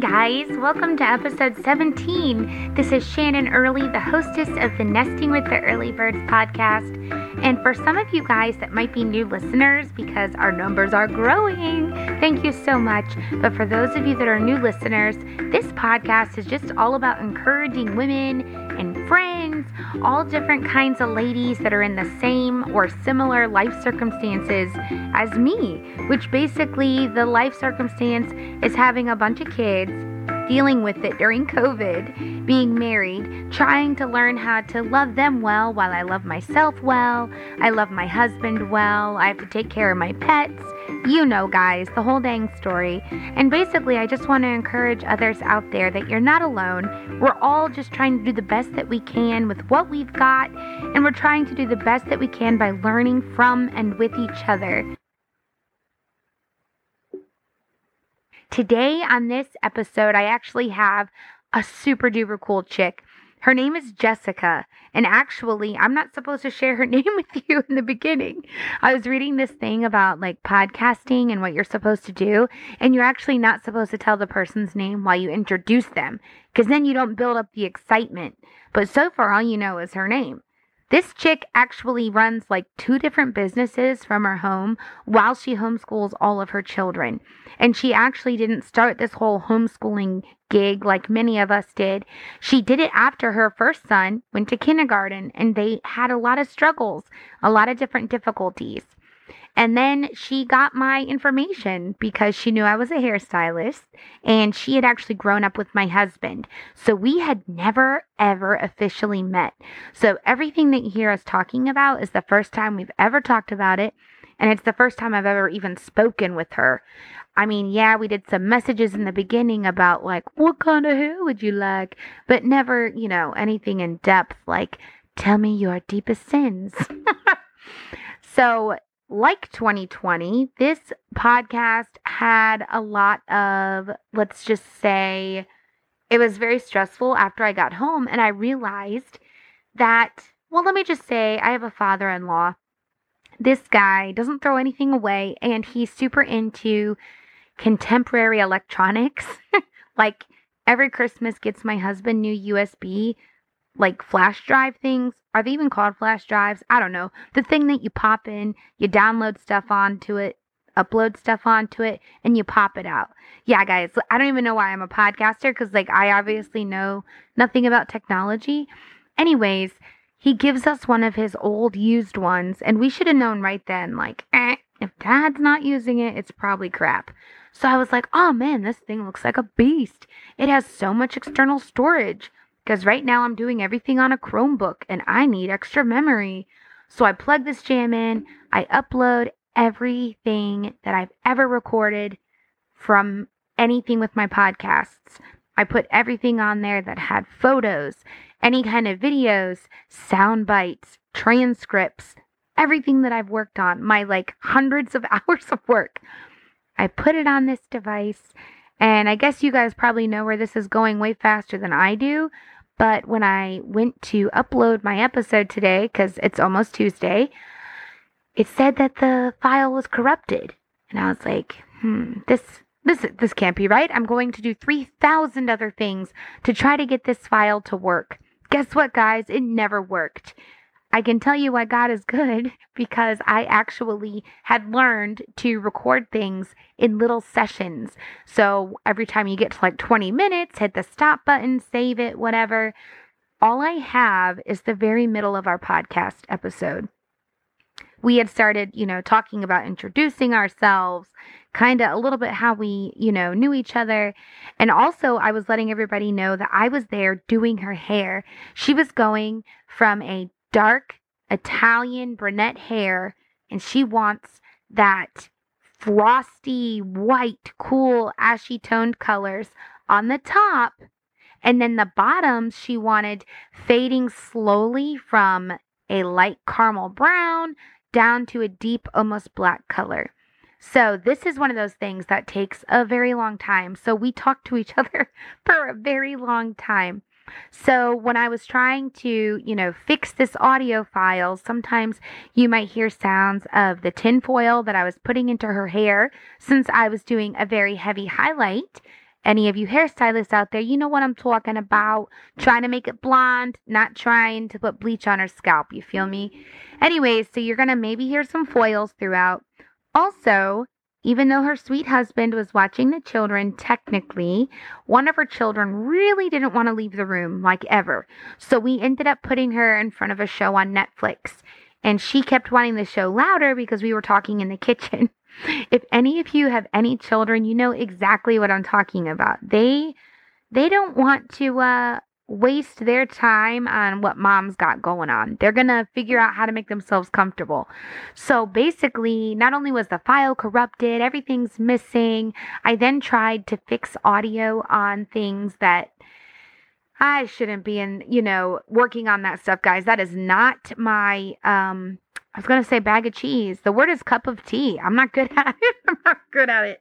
Guys, welcome to episode 17. This is Shannon Early, the hostess of the Nesting with the Early Birds podcast. And for some of you guys that might be new listeners, because our numbers are growing, thank you so much. But for those of you that are new listeners, this podcast is just all about encouraging women and friends, all different kinds of ladies that are in the same or similar life circumstances as me, which basically the life circumstance is having a bunch of kids dealing with it during COVID, being married, trying to learn how to love them well while I love myself well. I love my husband well. I have to take care of my pets. You know, guys, the whole dang story. And basically, I just want to encourage others out there that you're not alone. We're all just trying to do the best that we can with what we've got, and we're trying to do the best that we can by learning from and with each other. Today, on this episode, I actually have a super duper cool chick. Her name is Jessica, and actually, I'm not supposed to share her name with you in the beginning. I was reading this thing about like podcasting and what you're supposed to do, and you're actually not supposed to tell the person's name while you introduce them, because then you don't build up the excitement. But so far, all you know is her name. This chick actually runs like two different businesses from her home while she homeschools all of her children. And she actually didn't start this whole homeschooling gig like many of us did. She did it after her first son went to kindergarten and they had a lot of struggles, a lot of different difficulties. And then she got my information because she knew I was a hairstylist and she had actually grown up with my husband. So we had never, ever officially met. So everything that you hear us talking about is the first time we've ever talked about it. And it's the first time I've ever even spoken with her. I mean, yeah, we did some messages in the beginning about like, what kind of hair would you like? But never, you know, anything in depth like, tell me your deepest sins. so like 2020, this podcast had a lot of, let's just say, it was very stressful after I got home. And I realized that, well, let me just say, I have a father in law. This guy doesn't throw anything away, and he's super into contemporary electronics. like every Christmas gets my husband new USB like flash drive things. Are they even called flash drives? I don't know. The thing that you pop in, you download stuff onto it, upload stuff onto it, and you pop it out. Yeah, guys, I don't even know why I'm a podcaster because, like, I obviously know nothing about technology. Anyways, he gives us one of his old used ones, and we should have known right then, like, eh, if dad's not using it, it's probably crap. So I was like, oh man, this thing looks like a beast. It has so much external storage because right now I'm doing everything on a Chromebook and I need extra memory. So I plug this jam in, I upload everything that I've ever recorded from anything with my podcasts. I put everything on there that had photos, any kind of videos, sound bites, transcripts, everything that I've worked on, my like hundreds of hours of work. I put it on this device, and I guess you guys probably know where this is going way faster than I do. But when I went to upload my episode today, because it's almost Tuesday, it said that the file was corrupted. And I was like, hmm, this this this can't be right. I'm going to do 3000 other things to try to get this file to work. Guess what, guys? It never worked. I can tell you why God is good because I actually had learned to record things in little sessions. So every time you get to like 20 minutes, hit the stop button, save it, whatever. All I have is the very middle of our podcast episode. We had started, you know, talking about introducing ourselves, kind of a little bit how we, you know, knew each other. And also, I was letting everybody know that I was there doing her hair. She was going from a dark Italian brunette hair, and she wants that frosty white, cool, ashy toned colors on the top. And then the bottoms, she wanted fading slowly from a light caramel brown down to a deep, almost black color. So, this is one of those things that takes a very long time. So, we talked to each other for a very long time. So when I was trying to, you know, fix this audio file, sometimes you might hear sounds of the tinfoil that I was putting into her hair since I was doing a very heavy highlight. Any of you hairstylists out there, you know what I'm talking about. Trying to make it blonde, not trying to put bleach on her scalp. You feel me? Anyways, so you're going to maybe hear some foils throughout. Also, even though her sweet husband was watching the children, technically, one of her children really didn't want to leave the room, like ever. So we ended up putting her in front of a show on Netflix. And she kept wanting the show louder because we were talking in the kitchen. If any of you have any children, you know exactly what I'm talking about. They they don't want to uh waste their time on what mom's got going on. They're going to figure out how to make themselves comfortable. So basically, not only was the file corrupted, everything's missing. I then tried to fix audio on things that I shouldn't be in, you know, working on that stuff, guys. That is not my um I was going to say bag of cheese. The word is cup of tea. I'm not good at it. I'm not good at it.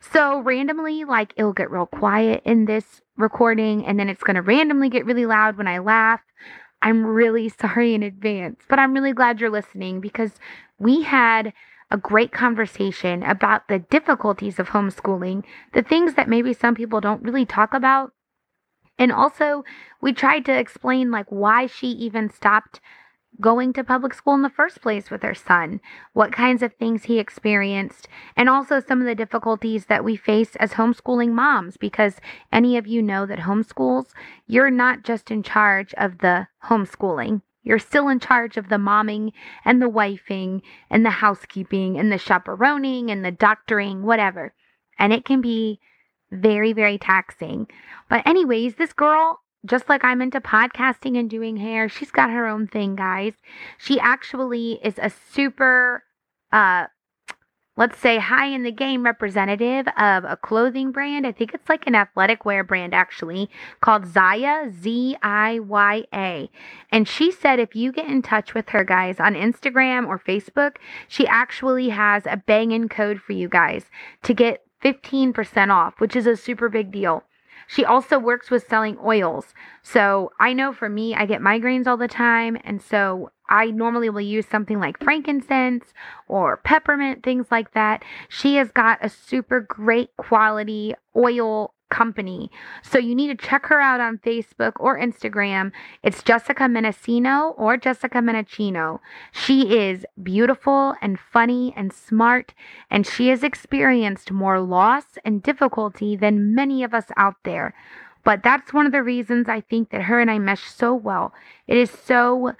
So randomly like it'll get real quiet in this recording and then it's going to randomly get really loud when I laugh. I'm really sorry in advance, but I'm really glad you're listening because we had a great conversation about the difficulties of homeschooling, the things that maybe some people don't really talk about. And also, we tried to explain like why she even stopped going to public school in the first place with her son, what kinds of things he experienced, and also some of the difficulties that we face as homeschooling moms. Because any of you know that homeschools, you're not just in charge of the homeschooling. You're still in charge of the momming and the wifing and the housekeeping and the chaperoning and the doctoring, whatever. And it can be very, very taxing. But, anyways, this girl just like I'm into podcasting and doing hair, she's got her own thing, guys. She actually is a super, uh, let's say, high in the game representative of a clothing brand. I think it's like an athletic wear brand, actually, called Zyia, Z I Y A. And she said if you get in touch with her, guys, on Instagram or Facebook, she actually has a banging code for you guys to get 15% off, which is a super big deal. She also works with selling oils. So I know for me, I get migraines all the time. And so I normally will use something like frankincense or peppermint, things like that. She has got a super great quality oil company. So you need to check her out on Facebook or Instagram. It's Jessica Menacino or Jessica Menachino. She is beautiful and funny and smart, and she has experienced more loss and difficulty than many of us out there. But that's one of the reasons I think that her and I mesh so well. It is so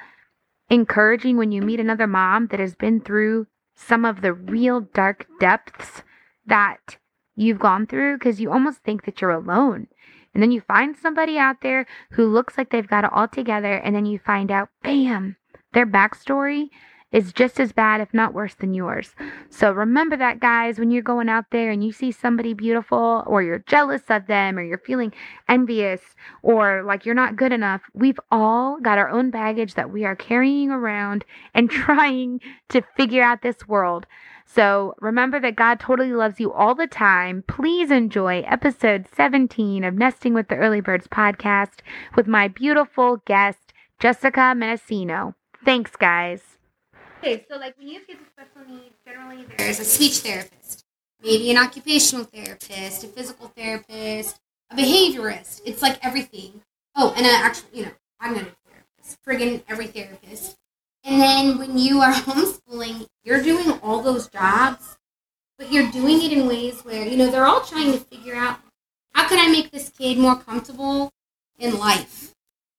encouraging when you meet another mom that has been through some of the real dark depths that you've gone through because you almost think that you're alone. And then you find somebody out there who looks like they've got it all together, and then you find out, bam, their backstory is just as bad, if not worse, than yours. So remember that, guys, when you're going out there and you see somebody beautiful, or you're jealous of them, or you're feeling envious, or like you're not good enough, we've all got our own baggage that we are carrying around and trying to figure out this world. So remember that God totally loves you all the time. Please enjoy episode 17 of Nesting with the Early Birds podcast with my beautiful guest, Jessica Menacino. Thanks, guys. Okay, so like when you have kids with special needs, generally there's a speech therapist, maybe an occupational therapist, a physical therapist, a behaviorist. It's like everything. Oh, and an actual, you know, I'm not a therapist. Friggin' every therapist. And then when you are homeschooling, you're doing all those jobs, but you're doing it in ways where, you know, they're all trying to figure out how can I make this kid more comfortable in life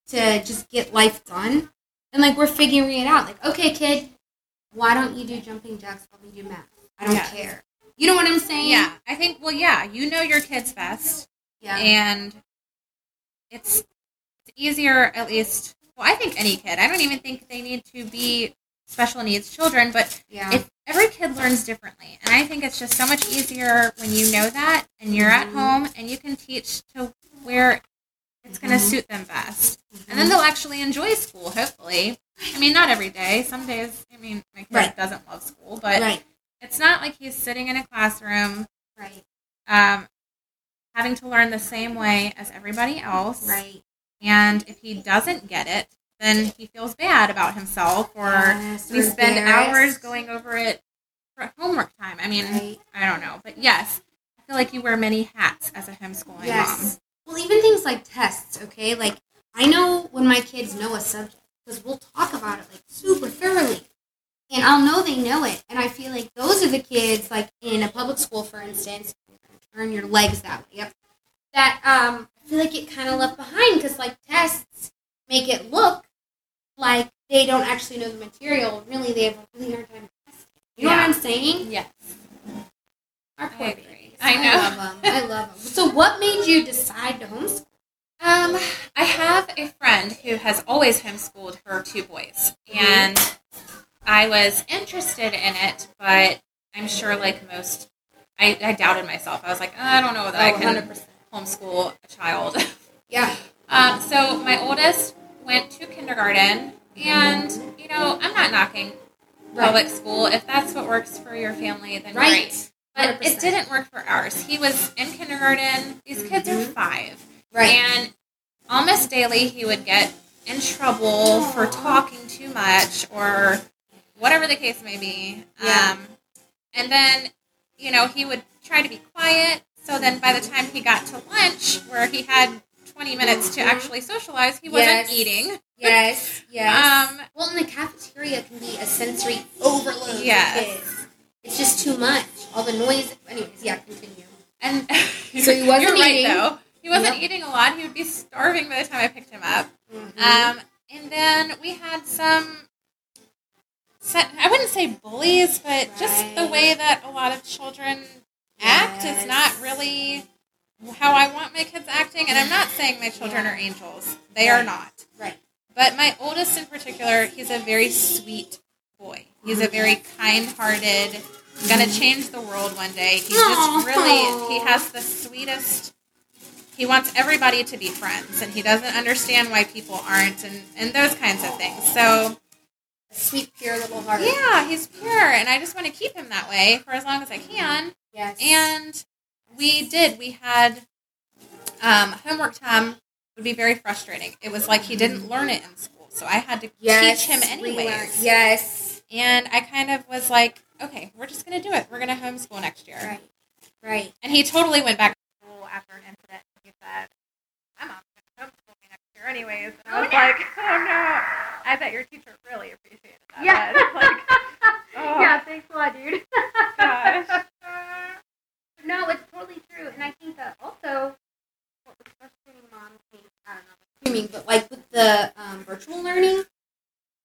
to just get life done. And like we're figuring it out. Like, okay, kid, why don't you do jumping jacks while we do math? I don't yeah. care. You know what I'm saying? Yeah. I think well yeah, you know your kids best. Yeah. And it's it's easier at least well, I think any kid. I don't even think they need to be special needs children, but yeah. if every kid learns differently. And I think it's just so much easier when you know that and you're mm-hmm. at home and you can teach to where it's mm-hmm. going to suit them best. Mm-hmm. And then they'll actually enjoy school, hopefully. I mean, not every day. Some days, I mean, my kid right. doesn't love school, but right. it's not like he's sitting in a classroom. Right. Um, having to learn the same way as everybody else. Right. And if he doesn't get it, then he feels bad about himself, or yes, we spend hours going over it for homework time. I mean, right. I don't know, but yes, I feel like you wear many hats as a homeschooling yes. mom. Well, even things like tests, okay? Like, I know when my kids know a subject because we'll talk about it like super thoroughly. And I'll know they know it. And I feel like those are the kids, like in a public school, for instance, turn your legs that way. Yep. That um, I feel like it kind of left behind because, like, tests make it look like they don't actually know the material. Really, they have a really hard time testing. You know what I'm saying? Yes. Our poor I babies. I know. I love them. I love them. So, what made you decide to homeschool? Um, I have a friend who has always homeschooled her two boys, and I was interested in it, but I'm sure, like most, I, I doubted myself. I was like, oh, I don't know that oh, I can 100%. Homeschool a child. Yeah. um, so my oldest went to kindergarten, and you know, I'm not knocking public right. school. If that's what works for your family, then right. great. But 100%. it didn't work for ours. He was in kindergarten. These kids mm-hmm. are five. Right. And almost daily he would get in trouble Aww. for talking too much or whatever the case may be. Yeah. Um, and then, you know, he would try to be quiet. So then by the time he got to lunch, where he had 20 minutes to actually socialize, he wasn't yes. eating. Yes, yes. Um, well, in the cafeteria can be a sensory overload yes. for kids. It's just too much. All the noise. Anyways, yeah, continue. And so he wasn't you're eating. Right, though. He wasn't yep. eating a lot. He would be starving by the time I picked him up. Saying my children yeah. are angels, they right. are not. Right. But my oldest in particular, he's a very sweet boy. He's a very kind hearted, gonna mm-hmm. change the world one day. He's just really, he has the sweetest he wants everybody to be friends and he doesn't understand why people aren't and, and those kinds of things. So sweet, pure little heart. Yeah, he's pure and I just want to keep him that way for as long as I can. Yes. And we did. We had um, homework time would be very frustrating. It was like he didn't learn it in school. So I had to yes, teach him anyways. Yes. And I kind of was like, okay, we're just going to do it. We're going to homeschool next year. Right. Right. And he totally went back to school after an incident he said, I'm not going to homeschool me next year anyways. And I was oh, like, oh no. I bet your teacher really appreciated that. Yeah. Like, oh. Yeah, thanks a lot, dude. Gosh. no, it's totally true. And I think that also what was frustrating moms, I don't know, assuming, but like with the um, virtual learning,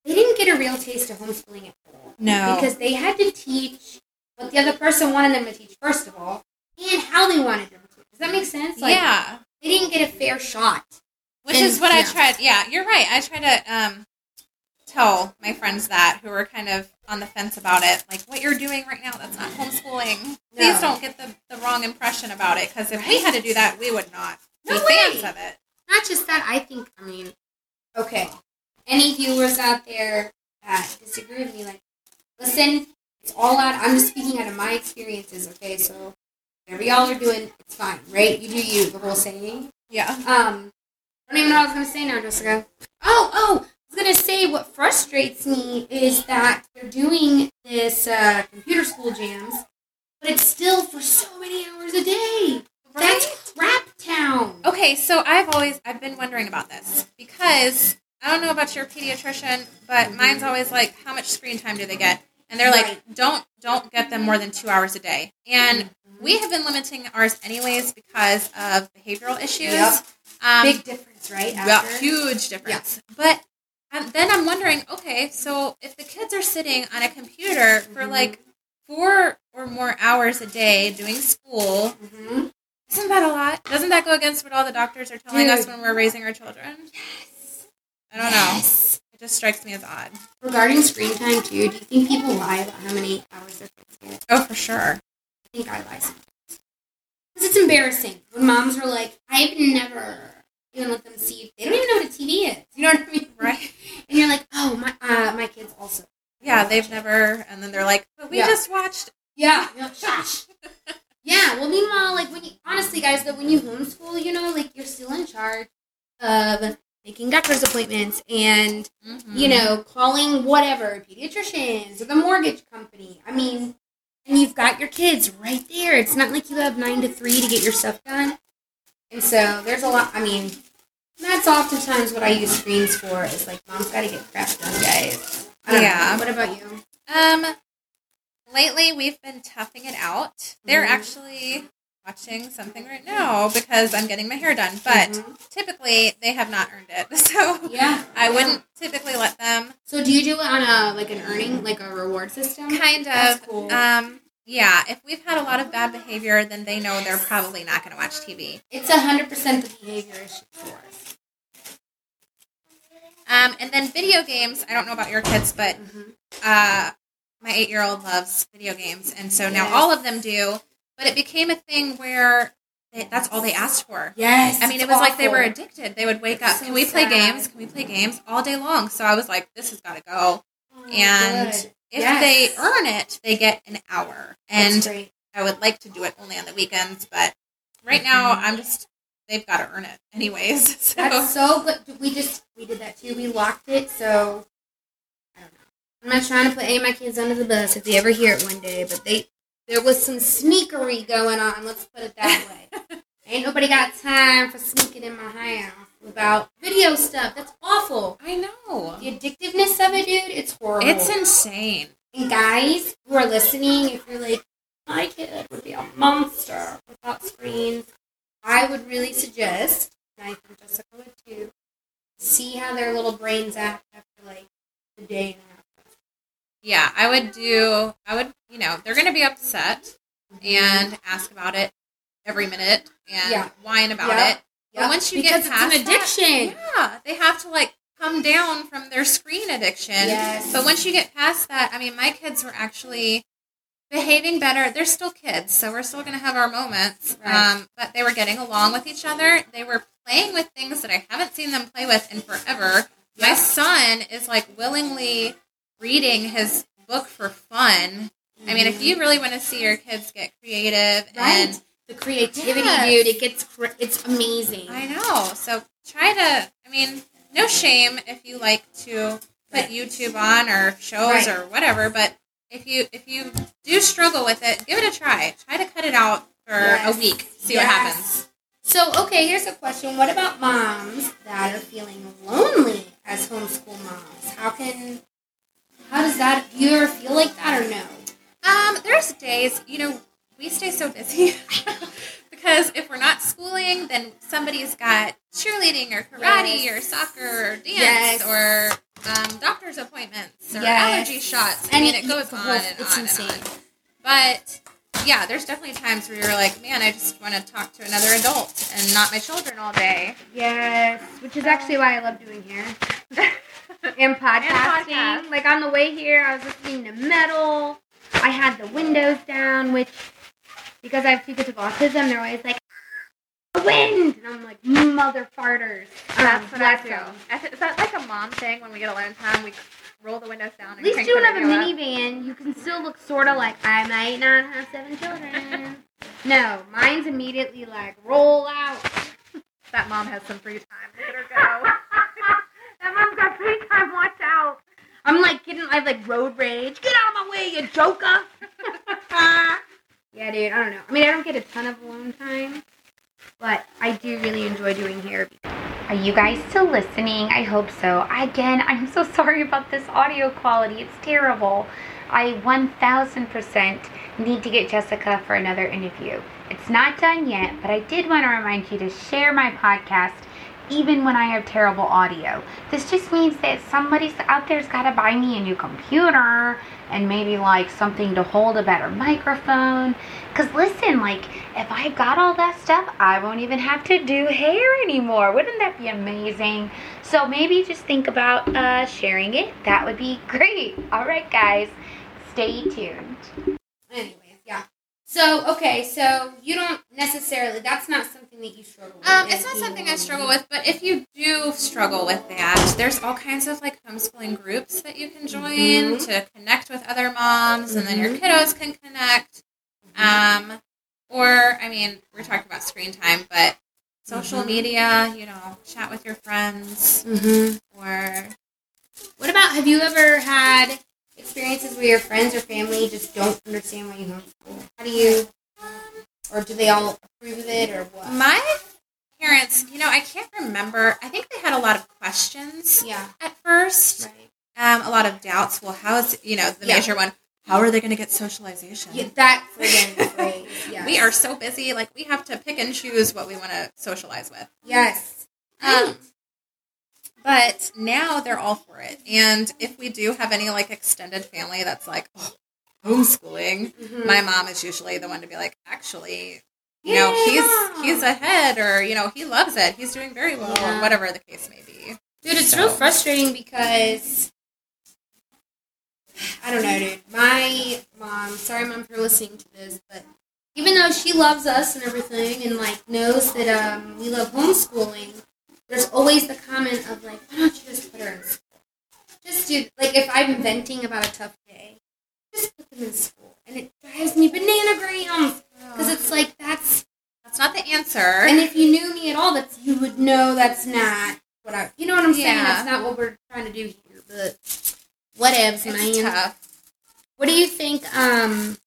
they didn't get a real taste of homeschooling at all. No. Because they had to teach what the other person wanted them to teach, first of all, and how they wanted them to. Teach. Does that make sense? Like, yeah. They didn't get a fair shot. Which and, is what yeah. I tried. Yeah, you're right. I try to um, tell my friends that who are kind of on the fence about it. Like, what you're doing right now, that's not homeschooling. No. Please don't get the, the wrong impression about it. Because if we had to do that, we would not no be way. fans of it. Not just that. I think, I mean, okay. Any viewers out there that disagree with me, like, listen, it's all out. I'm just speaking out of my experiences, okay? So Whatever y'all are doing, it's fine, right? You do you, the whole saying. Yeah. Um, I don't even know what I was going to say now, Jessica. Oh, oh, I was going to say what frustrates me is that they're doing this uh, computer school jams, but it's still for so many hours a day. Right? That's crap town. Okay, so I've always I've been wondering about this because I don't know about your pediatrician, but mine's always like, how much screen time do they get? And they're right. like, don't don't get them more than two hours a day. And we have been limiting ours anyways because of behavioral issues. Yep. Um, Big difference, right? Yeah, huge difference. Yeah. But um, then I'm wondering, okay, so if the kids are sitting on a computer for mm-hmm. like four or more hours a day doing school, mm-hmm. Isn't that a lot? Doesn't that go against what all the doctors are telling Dude. us when we're raising our children? Yes. I don't yes. know. It just strikes me as odd. Regarding screen time, too, do you think people lie about how many hours their kids get? Oh, for sure I think I lie sometimes. Because it's embarrassing when moms are like, I've never even let them see. They don't even know what a TV is. You know what I mean? Right. And you're like, oh, my uh, my kids also. Yeah, they've never. And then they're like, but we yeah. just watched. Yeah. Like, Shush. yeah. Well, meanwhile, like when you honestly, guys, though, when you homeschool, you know, like you're still in charge of making doctor's appointments and mm-hmm. you know calling whatever pediatricians or the mortgage company. I mean, and you've got your kids right there It's not like you have nine to three to get your stuff done. And so there's a lot. I mean, that's oftentimes what I use screens for. Is like, mom's got to get crap done, guys. Yeah. Know. What about you? Um, lately we've been toughing it out. They're mm-hmm. actually watching something right now because I'm getting my hair done. But mm-hmm. typically they have not earned it. So yeah, I wouldn't typically let them. So do you do it on a like an earning like a reward system? Kind of. Cool. Um yeah, if we've had a lot of bad behavior, then they know they're probably not going to watch TV. It's 100% the behavior issue for us. Um, and then video games. I don't know about your kids, but mm-hmm. uh, my eight year old loves video games. And so now all of them do. But it became a thing where they, that's all they asked for. Yes. I mean, it was awful. like they were addicted. They would wake up, so can we play games? Can we play games all day long? So I was like, this has got to go. Oh, and good. if yes. they earn it, they get an hour. And I would like to do it only on the weekends, but right mm-hmm. now I'm just they've got to earn it anyways. So. That's so good. We just we did that too. We locked it, so I don't know. I'm not trying to put any of my kids under the bus if they ever hear it one day, but they there was some sneakery going on. Let's put it that way. Ain't nobody got time for sneaking in my house without video stuff. That's awful. I know. The addictiveness of it, dude, it's horrible. It's insane. And guys who are listening, if you're like, my kid would be a monster without screens, I would really suggest, and I think Jessica would too, see how their little brains act after like the day and a half. Yeah, I would do, I would, you know, they're going to be upset and ask about it every minute and yeah. whine about it. But once you because get past it's an addiction. That, yeah, they have to like come down from their screen addiction. Yes. But once you get past that, I mean, my kids were actually behaving better. They're still kids, so we're still going to have our moments. Right. Um, but they were getting along with each other. They were playing with things that I haven't seen them play with in forever. Yeah. My son is like willingly reading his book for fun. Mm-hmm. I mean, if you really want to see your kids get creative right. and the creativity, yes. dude, it gets it's amazing. I know. So try to. I mean, no shame if you like to put YouTube on or shows right. or whatever, but if you if you do struggle with it, give it a try. Try to cut it out for yes. a week. See yes. what happens. So, okay, here's a question. What about moms that are feeling lonely as homeschool moms? How can how does that do you ever feel like that or no? Um, there's days, you know, we stay so busy because if we're not schooling, then somebody's got cheerleading or karate yes. or soccer or dance yes. or um, doctor's appointments or yes. allergy shots. I and mean, it, it goes on and it's on insane. and on. But yeah, there's definitely times where you're like, man, I just want to talk to another adult and not my children all day. Yes, which is actually why I love doing here. and podcasting. And podcast. Like on the way here, I was listening to metal. I had the windows down, which because I have two kids with autism, they're always like, the wind! And I'm like, mother farters. That's um, what I do. Is that like a mom thing when we get alone time? We roll the windows down. At least you don't have a minivan. You can still look sort of like I might not have seven children. no, mine's immediately like roll out. that mom has some free time. Look at her go. that mom's got free time. Watch out. I'm like getting, I have like road rage. Get out of my way, you joker. Yeah, dude, I don't know. I mean, I don't get a ton of alone time, but I do really enjoy doing hair. Are you guys still listening? I hope so. Again, I'm so sorry about this audio quality. It's terrible. I 1000% need to get Jessica for another interview. It's not done yet, but I did want to remind you to share my podcast even when I have terrible audio. This just means that somebody out there's got to buy me a new computer and maybe like something to hold a better microphone. Because listen, like if I got all that stuff, I won't even have to do hair anymore. Wouldn't that be amazing? So maybe just think about uh, sharing it. That would be great. All right, guys, stay tuned. Anyways, yeah. So okay, so you don't necessarily. That's not something that you struggle with. Um, it's not something I struggle with, but if you do struggle with that, there's all kinds of like homeschooling groups that you can join mm-hmm. to connect with other moms, mm-hmm. and then your mm-hmm. kiddos can connect. Um, or I mean, we're talking about screen time, but social mm-hmm. media, you know, chat with your friends, mm-hmm. or what about? Have you ever had experiences where your friends or family just don't understand why you homeschool? How do you? Um, or do they all approve of it, or what? My parents, you know, I can't remember. I think they had a lot of questions. Yeah. At first, right. um, a lot of doubts. Well, how is you know the yeah. major one? How are they going to get socialization? Yeah, that friggin' phrase. Yes. We are so busy. Like we have to pick and choose what we want to socialize with. Yes. Um, but now they're all for it. And if we do have any like extended family that's like oh, homeschooling, mm-hmm. my mom is usually the one to be like, actually, you know, he's he's ahead, or you know, he loves it. He's doing very well, yeah. or whatever the case may be. Dude, it's so. real frustrating because I don't know, dude. My mom, sorry, mom, for listening to this, but even though she loves us and everything, and like knows that um, we love homeschooling, there's always the comment of like, why don't you just put her in school? Just do like if I'm venting about a tough day, just put them in school, and it drives me banana grams because it's like that's that's not the answer. And if you knew me at all, that's you would know that's not what I. You know what I'm saying? Yeah. That's not what we're trying to do here. But whatevs, man. Tough. What do you think? Um,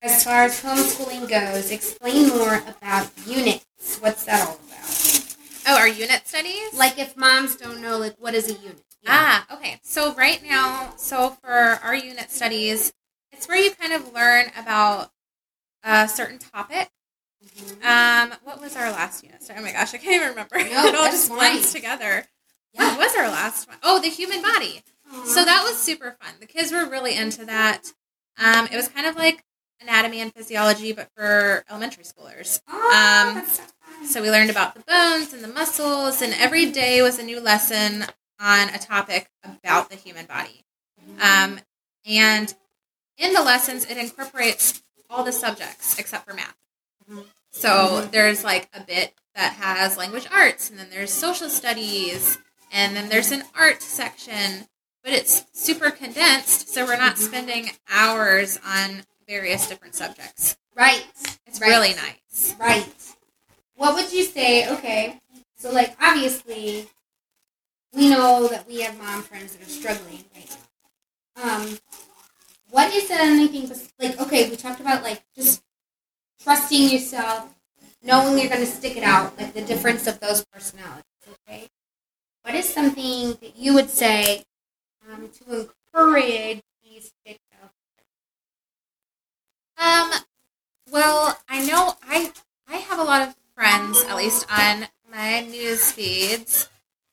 as far as homeschooling goes, explain more about units. What's that all about? Oh, our unit studies? Like if moms don't know, like what is a unit? Yeah. Ah, okay. So right now, so for our unit studies, it's where you kind of learn about a certain topic. Mm-hmm. Um, what was our last unit study? Oh my gosh, I can't even remember. No, it all just blends together. Yeah. What was our last one? Oh, the human body. Aww. So that was super fun. The kids were really into that. Um, it was kind of like anatomy and physiology, but for elementary schoolers. Oh, um, so we learned about the bones and the muscles, and every day was a new lesson on a topic about the human body. Um, and in the lessons, it incorporates all the subjects except for math. So there's like a bit that has language arts, and then there's social studies, and then there's an art section, but it's super condensed, so we're not spending hours on various different subjects. Right. It's right. really nice. Right. What would you say? Okay, so like obviously, we know that we have mom friends that are struggling right now. Um, what is anything like? Okay, we talked about like just trusting yourself, knowing you're going to stick it out, like the difference of those personalities. Okay, what is something that you would say um, to encourage these kids? Um, well, I know I I have a lot of friends, at least on my news feeds,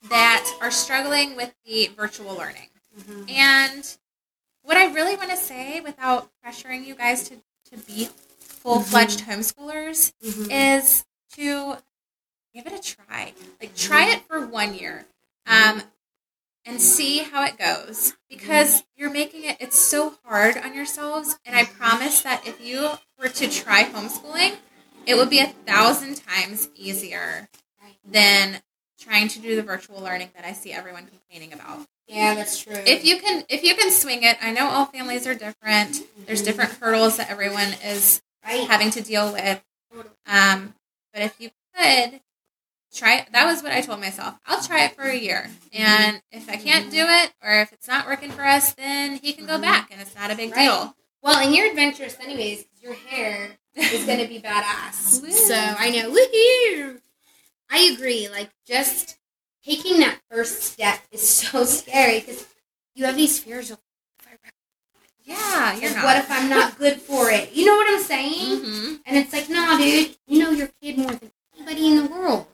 that are struggling with the virtual learning. Mm-hmm. And what I really want to say, without pressuring you guys to, to be full fledged mm-hmm. homeschoolers, mm-hmm. is to give it a try. Like, try it for one year. Um, and see how it goes because you're making it it's so hard on yourselves and i promise that if you were to try homeschooling it would be a thousand times easier than trying to do the virtual learning that I see everyone complaining about. Yeah, that's true. If you can if you can swing it, I know all families are different. There's mm-hmm. different hurdles that everyone is right. having to deal with. Um, but if you could try it, that was what I told myself. I'll try it for a year. And if I can't do it or if it's not working for us, then he can go back and it's not a big right. deal. Well, and you're adventurous anyways, your hair is gonna be badass. so I know. Woohoo! I agree. Like just taking that first step is so scary because you have these fears of. Yeah, you're like, not. What if I'm not good for it? You know what I'm saying? Mm-hmm. And it's like, nah, dude. You know your kid more than anybody in the world.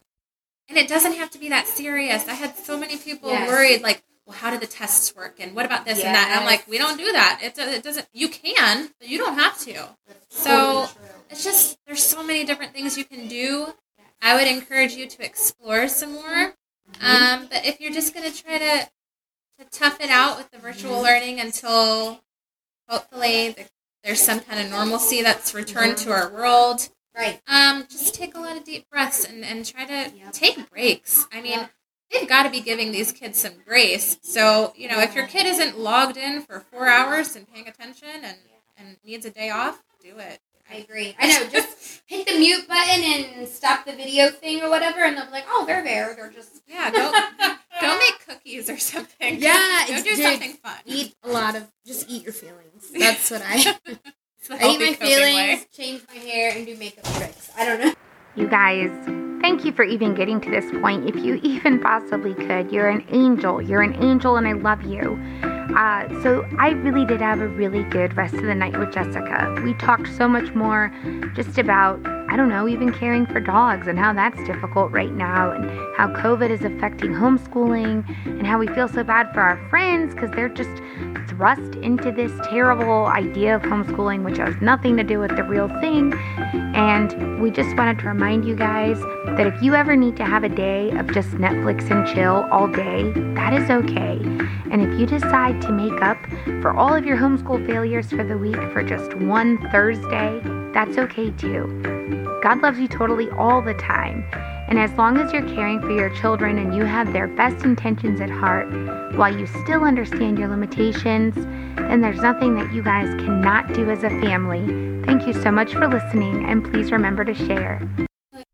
And it doesn't have to be that serious. I had so many people yes. worried, like, well, how do the tests work? And what about this yes. and that? And I'm like, we don't do that. It, it doesn't, you can, but you don't have to. That's so totally it's just, there's so many different things you can do. I would encourage you to explore some more. Um, but if you're just going to try to, to tough it out with the virtual learning until hopefully the, there's some kind of normalcy that's returned to our world. Right. Um, just take a lot of deep breaths and, and try to yep. take breaks. I mean, yep they've got to be giving these kids some grace. So, you know, if your kid isn't logged in for four hours and paying attention and, and needs a day off, do it. I agree. I know. Just hit the mute button and stop the video thing or whatever, and they'll be like, "Oh, they're there. They're just yeah." Go go make cookies or something. Yeah, go do something fun. Eat a lot of. Just eat your feelings. That's what I. I eat my feelings, way. change my hair, and do makeup tricks. I don't know. You guys, thank you for even getting to this point. If you even possibly could, you're an angel. You're an angel, and I love you. Uh, so I really did have a really good rest of the night with Jessica. We talked so much more just about, I don't know, even caring for dogs and how that's difficult right now, and how COVID is affecting homeschooling, and how we feel so bad for our friends because they're just thrust into this terrible idea of homeschooling, which has nothing to do with the real thing. And we just wanted to remind you guys that if you ever need to have a day of just Netflix and chill all day, that is okay. And if you decide to make up for all of your homeschool failures for the week for just one Thursday, that's okay too. God loves you totally all the time. And as long as you're caring for your children and you have their best intentions at heart, while you still understand your limitations, then there's nothing that you guys cannot do as a family. Thank you so much for listening, and please remember to share.